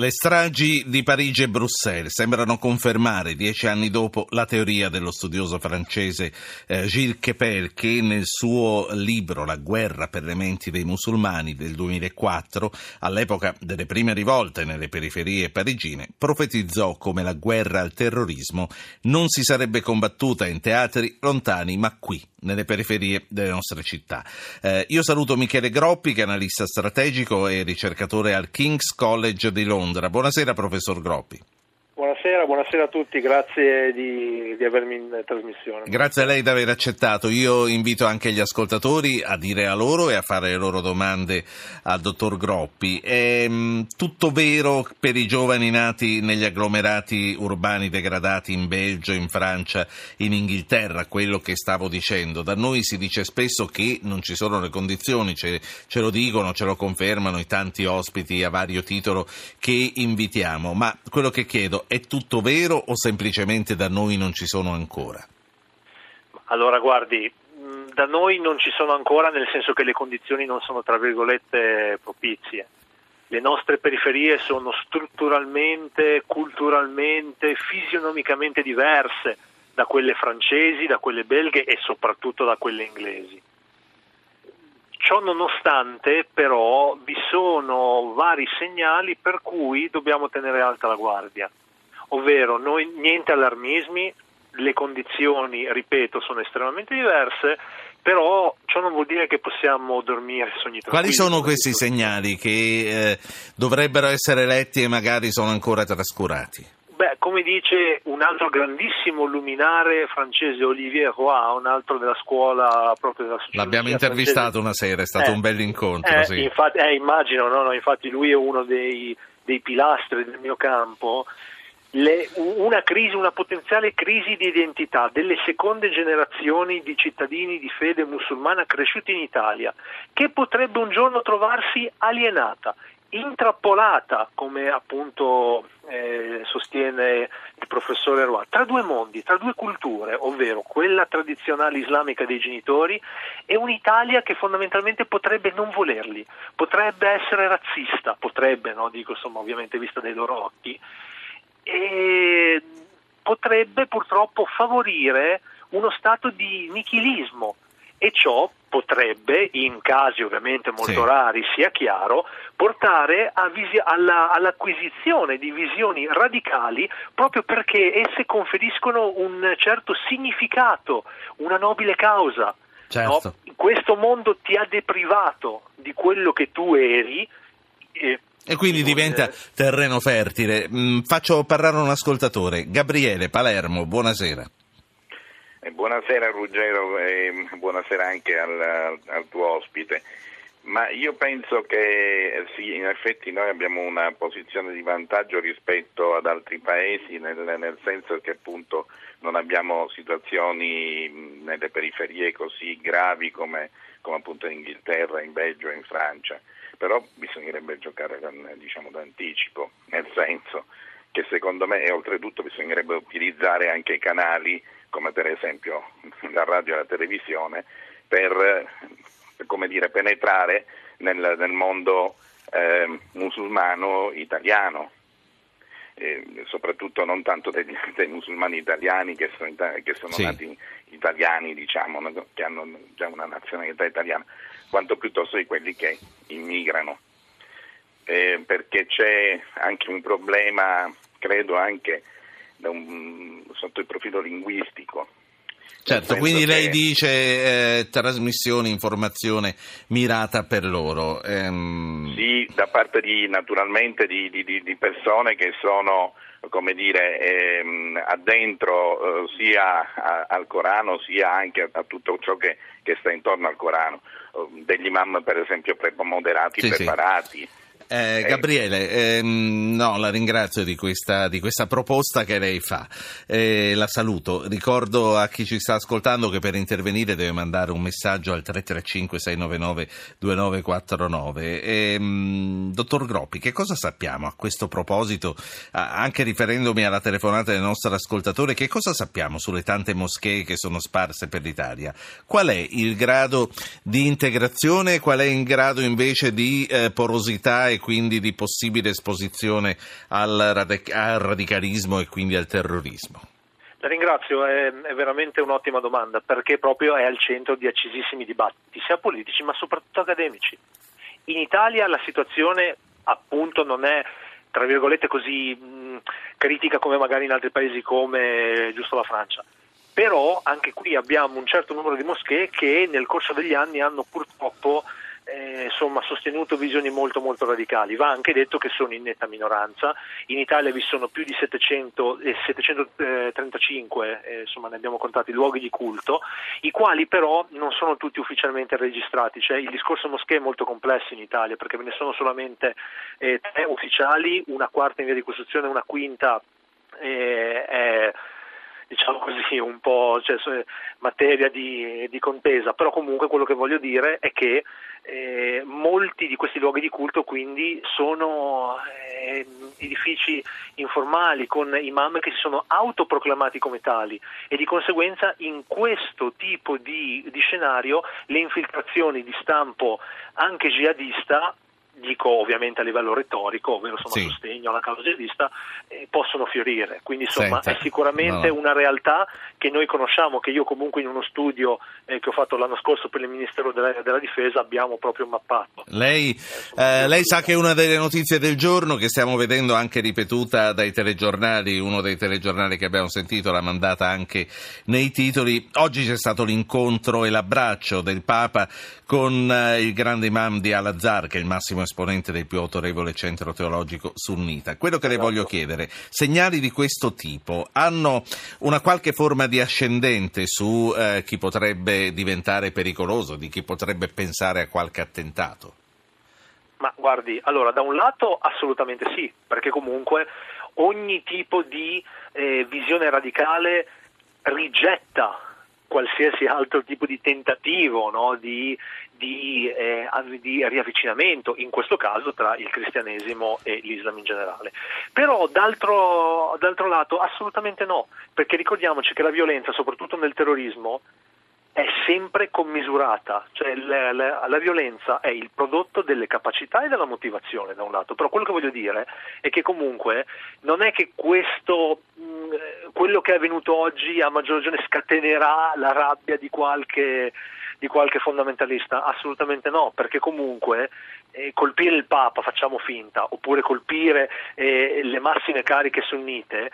Le stragi di Parigi e Bruxelles sembrano confermare, dieci anni dopo, la teoria dello studioso francese eh, Gilles Kepel che nel suo libro La guerra per le menti dei musulmani del 2004, all'epoca delle prime rivolte nelle periferie parigine, profetizzò come la guerra al terrorismo non si sarebbe combattuta in teatri lontani ma qui, nelle periferie delle nostre città. Eh, io saluto Michele Groppi, che è analista strategico e ricercatore al King's College di Londra. Buonasera, professor Groppi. Buonasera, a tutti, grazie di, di, avermi in trasmissione. Grazie a lei di aver accettato. Io invito anche gli ascoltatori a dire a loro e a fare le loro domande al dottor Groppi. È mm, tutto vero per i giovani nati negli agglomerati urbani degradati in Belgio, in Francia, in Inghilterra, quello che stavo dicendo. Da noi si dice spesso che non ci sono le condizioni, ce, ce lo dicono, ce lo confermano i tanti ospiti a vario titolo che invitiamo, ma quello che chiedo è tutto vero o semplicemente da noi non ci sono ancora? Allora guardi, da noi non ci sono ancora nel senso che le condizioni non sono tra virgolette propizie. Le nostre periferie sono strutturalmente, culturalmente, fisionomicamente diverse da quelle francesi, da quelle belghe e soprattutto da quelle inglesi. Ciò nonostante, però, vi sono vari segnali per cui dobbiamo tenere alta la guardia ovvero noi, niente allarmismi, le condizioni, ripeto, sono estremamente diverse, però ciò non vuol dire che possiamo dormire sogni. Quali sono questi segnali che eh, dovrebbero essere letti e magari sono ancora trascurati? Beh, come dice un altro grandissimo luminare francese, Olivier Roy, un altro della scuola proprio della sociologia L'abbiamo intervistato francese. una sera, è stato eh, un bel incontro. Eh, sì. infatti, eh, immagino, no, no, infatti lui è uno dei, dei pilastri del mio campo le, una crisi, una potenziale crisi di identità delle seconde generazioni di cittadini di fede musulmana cresciuti in Italia, che potrebbe un giorno trovarsi alienata, intrappolata, come appunto eh, sostiene il professore Roy, tra due mondi, tra due culture, ovvero quella tradizionale islamica dei genitori e un'Italia che fondamentalmente potrebbe non volerli, potrebbe essere razzista, potrebbe, no? dico insomma ovviamente vista dai loro occhi, e potrebbe purtroppo favorire uno stato di nichilismo e ciò potrebbe, in casi ovviamente molto sì. rari, sia chiaro, portare visi- alla- all'acquisizione di visioni radicali proprio perché esse conferiscono un certo significato, una nobile causa. Certo. No? Questo mondo ti ha deprivato di quello che tu eri. Eh, e quindi diventa terreno fertile. Mm, faccio parlare un ascoltatore. Gabriele Palermo, buonasera. Eh, buonasera Ruggero e buonasera anche al, al, tuo ospite. Ma io penso che sì, in effetti noi abbiamo una posizione di vantaggio rispetto ad altri paesi, nel, nel senso che appunto non abbiamo situazioni nelle periferie così gravi come, come appunto in Inghilterra, in Belgio e in Francia però bisognerebbe giocare con, diciamo, d'anticipo, nel senso che secondo me e oltretutto bisognerebbe utilizzare anche i canali come per esempio la radio e la televisione per come dire, penetrare nel, nel mondo eh, musulmano italiano. Eh, soprattutto non tanto dei, dei musulmani italiani che sono, che sono sì. nati italiani, diciamo, che hanno già una nazionalità italiana, quanto piuttosto di quelli che immigrano. Eh, perché c'è anche un problema, credo anche un, sotto il profilo linguistico. Certo, quindi lei dice eh, trasmissione, informazione mirata per loro. Ehm... Sì, da parte di, naturalmente di, di, di persone che sono come dire, ehm, addentro eh, sia a, al Corano sia anche a, a tutto ciò che, che, sta intorno al Corano, uh, degli imam per esempio moderati, sì, preparati. Sì. Eh, Gabriele, ehm, no, la ringrazio di questa, di questa, proposta che lei fa. Eh, la saluto. Ricordo a chi ci sta ascoltando che per intervenire deve mandare un messaggio al 335-699-2949. Ehm, dottor Groppi, che cosa sappiamo a questo proposito, anche riferendomi alla telefonata del nostro ascoltatore, che cosa sappiamo sulle tante moschee che sono sparse per l'Italia? Qual è il grado di integrazione, qual è il grado invece di eh, porosità e quindi di possibile esposizione al, radic- al radicalismo e quindi al terrorismo? La ringrazio, è, è, veramente un'ottima domanda perché proprio è al centro di accisissimi dibattiti, sia politici ma soprattutto accademici. In Italia la situazione appunto non è tra virgolette così mh, critica come magari in altri paesi come giusto la Francia. Però anche qui abbiamo un certo numero di moschee che nel corso degli anni hanno purtroppo eh, insomma, sostenuto visioni molto molto radicali. Va anche detto che sono in netta minoranza. In Italia vi sono più di 700, eh, 735, eh, insomma, ne abbiamo contati luoghi di culto, i quali però non sono tutti ufficialmente registrati. Cioè, il discorso moschee è molto complesso in Italia perché ve ne sono solamente eh, tre ufficiali, una quarta in via di costruzione, una quinta eh, diciamo così, un po' cioè, materia di, di, contesa, però comunque quello che voglio dire è che eh, molti di questi luoghi di culto quindi sono eh, edifici informali con imam che si sono autoproclamati come tali e di conseguenza in questo tipo di, di scenario le infiltrazioni di stampo anche jihadista dico ovviamente a livello retorico, ovvero insomma, sì. sostegno alla causa jihadista, eh, possono fiorire. Quindi insomma Senta, è sicuramente no. una realtà che noi conosciamo, che io comunque in uno studio eh, che ho fatto l'anno scorso per il Ministero della, della Difesa abbiamo proprio mappato. Lei, eh, lei sa che una delle notizie del giorno che stiamo vedendo anche ripetuta dai telegiornali, uno dei telegiornali che abbiamo sentito l'ha mandata anche nei titoli, oggi c'è stato l'incontro e l'abbraccio del Papa con eh, il grande imam di Al-Azhar, che è il massimo esponente del più autorevole centro teologico sunnita. Quello che le voglio esatto. chiedere, segnali di questo tipo hanno una qualche forma di ascendente su eh, chi potrebbe diventare pericoloso, di chi potrebbe pensare a qualche attentato? Ma guardi, allora da un lato assolutamente sì, perché comunque ogni tipo di eh, visione radicale rigetta qualsiasi altro tipo di tentativo no? di, di, eh, di, riavvicinamento, in questo caso tra il cristianesimo e l'Islam in generale. Però d'altro, d'altro lato assolutamente no, perché ricordiamoci che la violenza, soprattutto nel terrorismo, è sempre commisurata, cioè la, la, la, violenza è il prodotto delle capacità e della motivazione da un lato, però quello che voglio dire è che comunque non è che questo, mh, quello che è avvenuto oggi a maggior ragione scatenerà la rabbia di qualche, di qualche fondamentalista, assolutamente no, perché comunque eh, colpire il Papa, facciamo finta, oppure colpire eh, le massime cariche sunnite,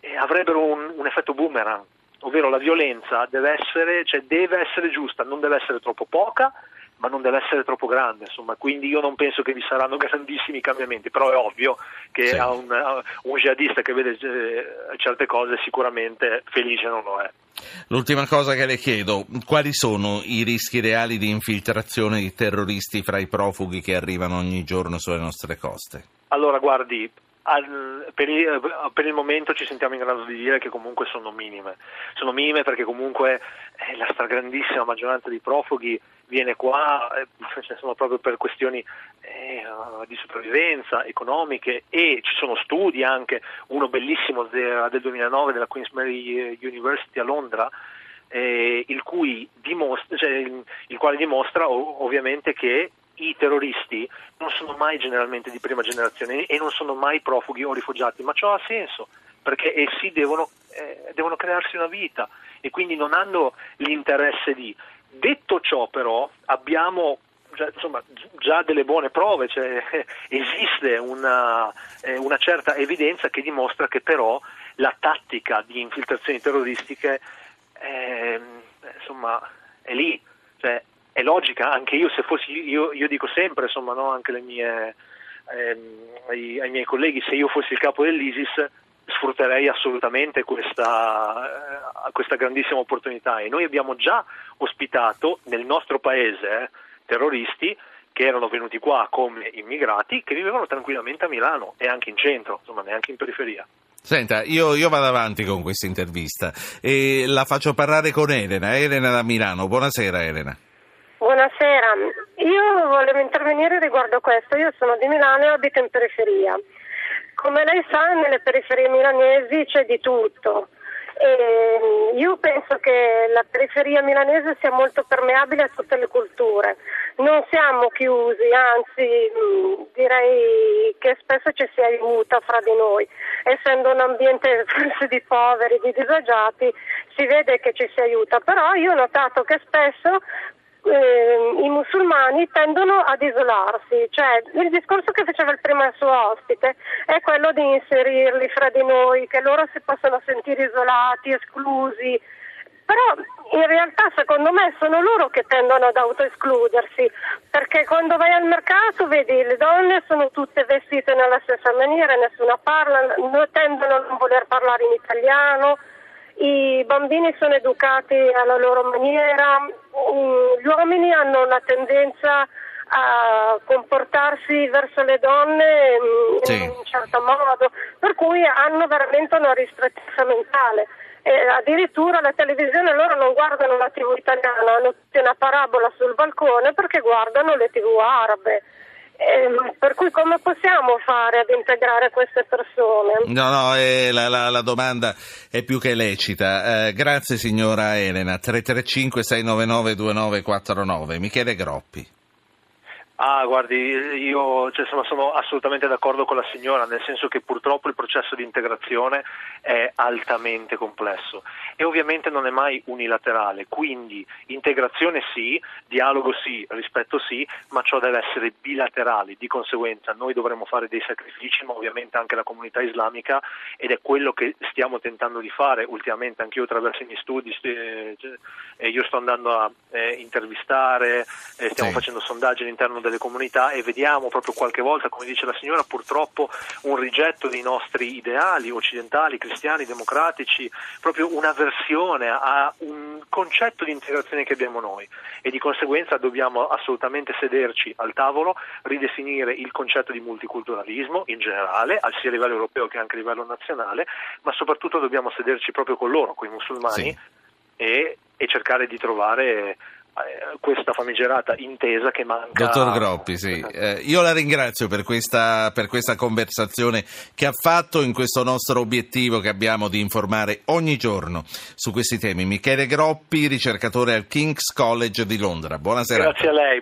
eh, avrebbero un, un effetto boomerang. Ovvero la violenza deve essere, cioè deve essere giusta, non deve essere troppo poca, ma non deve essere troppo grande, insomma, quindi io non penso che vi saranno grandissimi cambiamenti, però è ovvio che sì. a un, a un jihadista che vede eh, certe cose sicuramente felice non lo è. L'ultima cosa che le chiedo, quali sono i rischi reali di infiltrazione di terroristi fra i profughi che arrivano ogni giorno sulle nostre coste? Allora, guardi, al, per, il, per, il, momento ci sentiamo in grado di dire che comunque sono minime. Sono minime perché comunque eh, la stragrandissima maggioranza dei profughi viene qua eh, cioè, proprio per questioni eh, di sopravvivenza economiche e ci sono studi anche, uno bellissimo del, del 2009 della Queen's Mary University a Londra, eh, il, dimostra, cioè, il, quale dimostra ovviamente che i terroristi non sono mai generalmente di prima generazione e non sono mai profughi o rifugiati, ma ciò ha senso perché essi devono, eh, devono crearsi una vita e quindi non hanno l'interesse di. Detto ciò però abbiamo già, insomma, già delle buone prove, cioè, esiste una, eh, una, certa evidenza che dimostra che però la tattica di infiltrazioni terroristiche eh, insomma, è lì, cioè, è logica, anche io se fossi, io, io dico sempre, insomma, no, anche mie, ehm, ai, ai, miei colleghi, se io fossi il capo dell'ISIS sfrutterei assolutamente questa, eh, questa grandissima opportunità e noi abbiamo già ospitato nel nostro paese eh, terroristi che erano venuti qua come immigrati che vivevano tranquillamente a Milano e anche in centro, insomma neanche in periferia. Senta, io, io, vado avanti con questa intervista e la faccio parlare con Elena, Elena da Milano. Buonasera Elena. Buonasera, io volevo intervenire riguardo questo, io sono di Milano e abito in periferia. Come lei sa nelle periferie milanesi c'è di tutto. E io penso che la periferia milanese sia molto permeabile a tutte le culture, non siamo chiusi, anzi mh, direi che spesso ci si aiuta fra di noi. Essendo un ambiente forse di poveri, di disagiati, si vede che ci si aiuta, però io ho notato che spesso eh, i musulmani tendono ad isolarsi, cioè il discorso che faceva il prima il suo ospite è quello di inserirli fra di noi, che loro si possano sentire isolati, esclusi, però in realtà secondo me sono loro che tendono ad autoescludersi, perché quando vai al mercato vedi le donne sono tutte vestite nella stessa maniera, nessuna parla, tendono a non voler parlare in italiano, i bambini sono educati alla loro maniera, mm, gli uomini hanno una tendenza a comportarsi verso le donne mm, in sì. un certo modo, per cui hanno veramente una ristrettezza mentale. E addirittura la televisione loro non guardano la tv italiana, hanno una parabola sul balcone perché guardano le tv arabe. Eh, per cui come possiamo fare ad integrare queste persone? No, no, eh, la, la, la, domanda è più che lecita. Eh, grazie signora Elena. 335 699 2949. Michele Groppi. Ah, guardi, io cioè, sono, sono, assolutamente d'accordo con la signora, nel senso che purtroppo il processo di integrazione è altamente complesso e ovviamente non è mai unilaterale, quindi integrazione sì, dialogo sì, rispetto sì, ma ciò deve essere bilaterale, di conseguenza noi dovremo fare dei sacrifici, ma ovviamente anche la comunità islamica ed è quello che stiamo tentando di fare ultimamente, anche io attraverso i miei studi, eh, io sto andando a eh, intervistare, eh, stiamo sì. facendo sondaggi all'interno del delle comunità e vediamo proprio qualche volta, come dice la signora, purtroppo un rigetto dei nostri ideali occidentali, cristiani, democratici, proprio un'avversione a un concetto di integrazione che abbiamo noi e di conseguenza dobbiamo assolutamente sederci al tavolo, ridefinire il concetto di multiculturalismo in generale, sia a livello europeo che anche a livello nazionale, ma soprattutto dobbiamo sederci proprio con loro, con i musulmani sì. e, e cercare di trovare questa famigerata intesa che manca. Dottor Groppi, sì. eh, io la ringrazio per questa, per questa, conversazione che ha fatto in questo nostro obiettivo che abbiamo di informare ogni giorno su questi temi. Michele Groppi, ricercatore al King's College di Londra. Buonasera. Grazie a lei.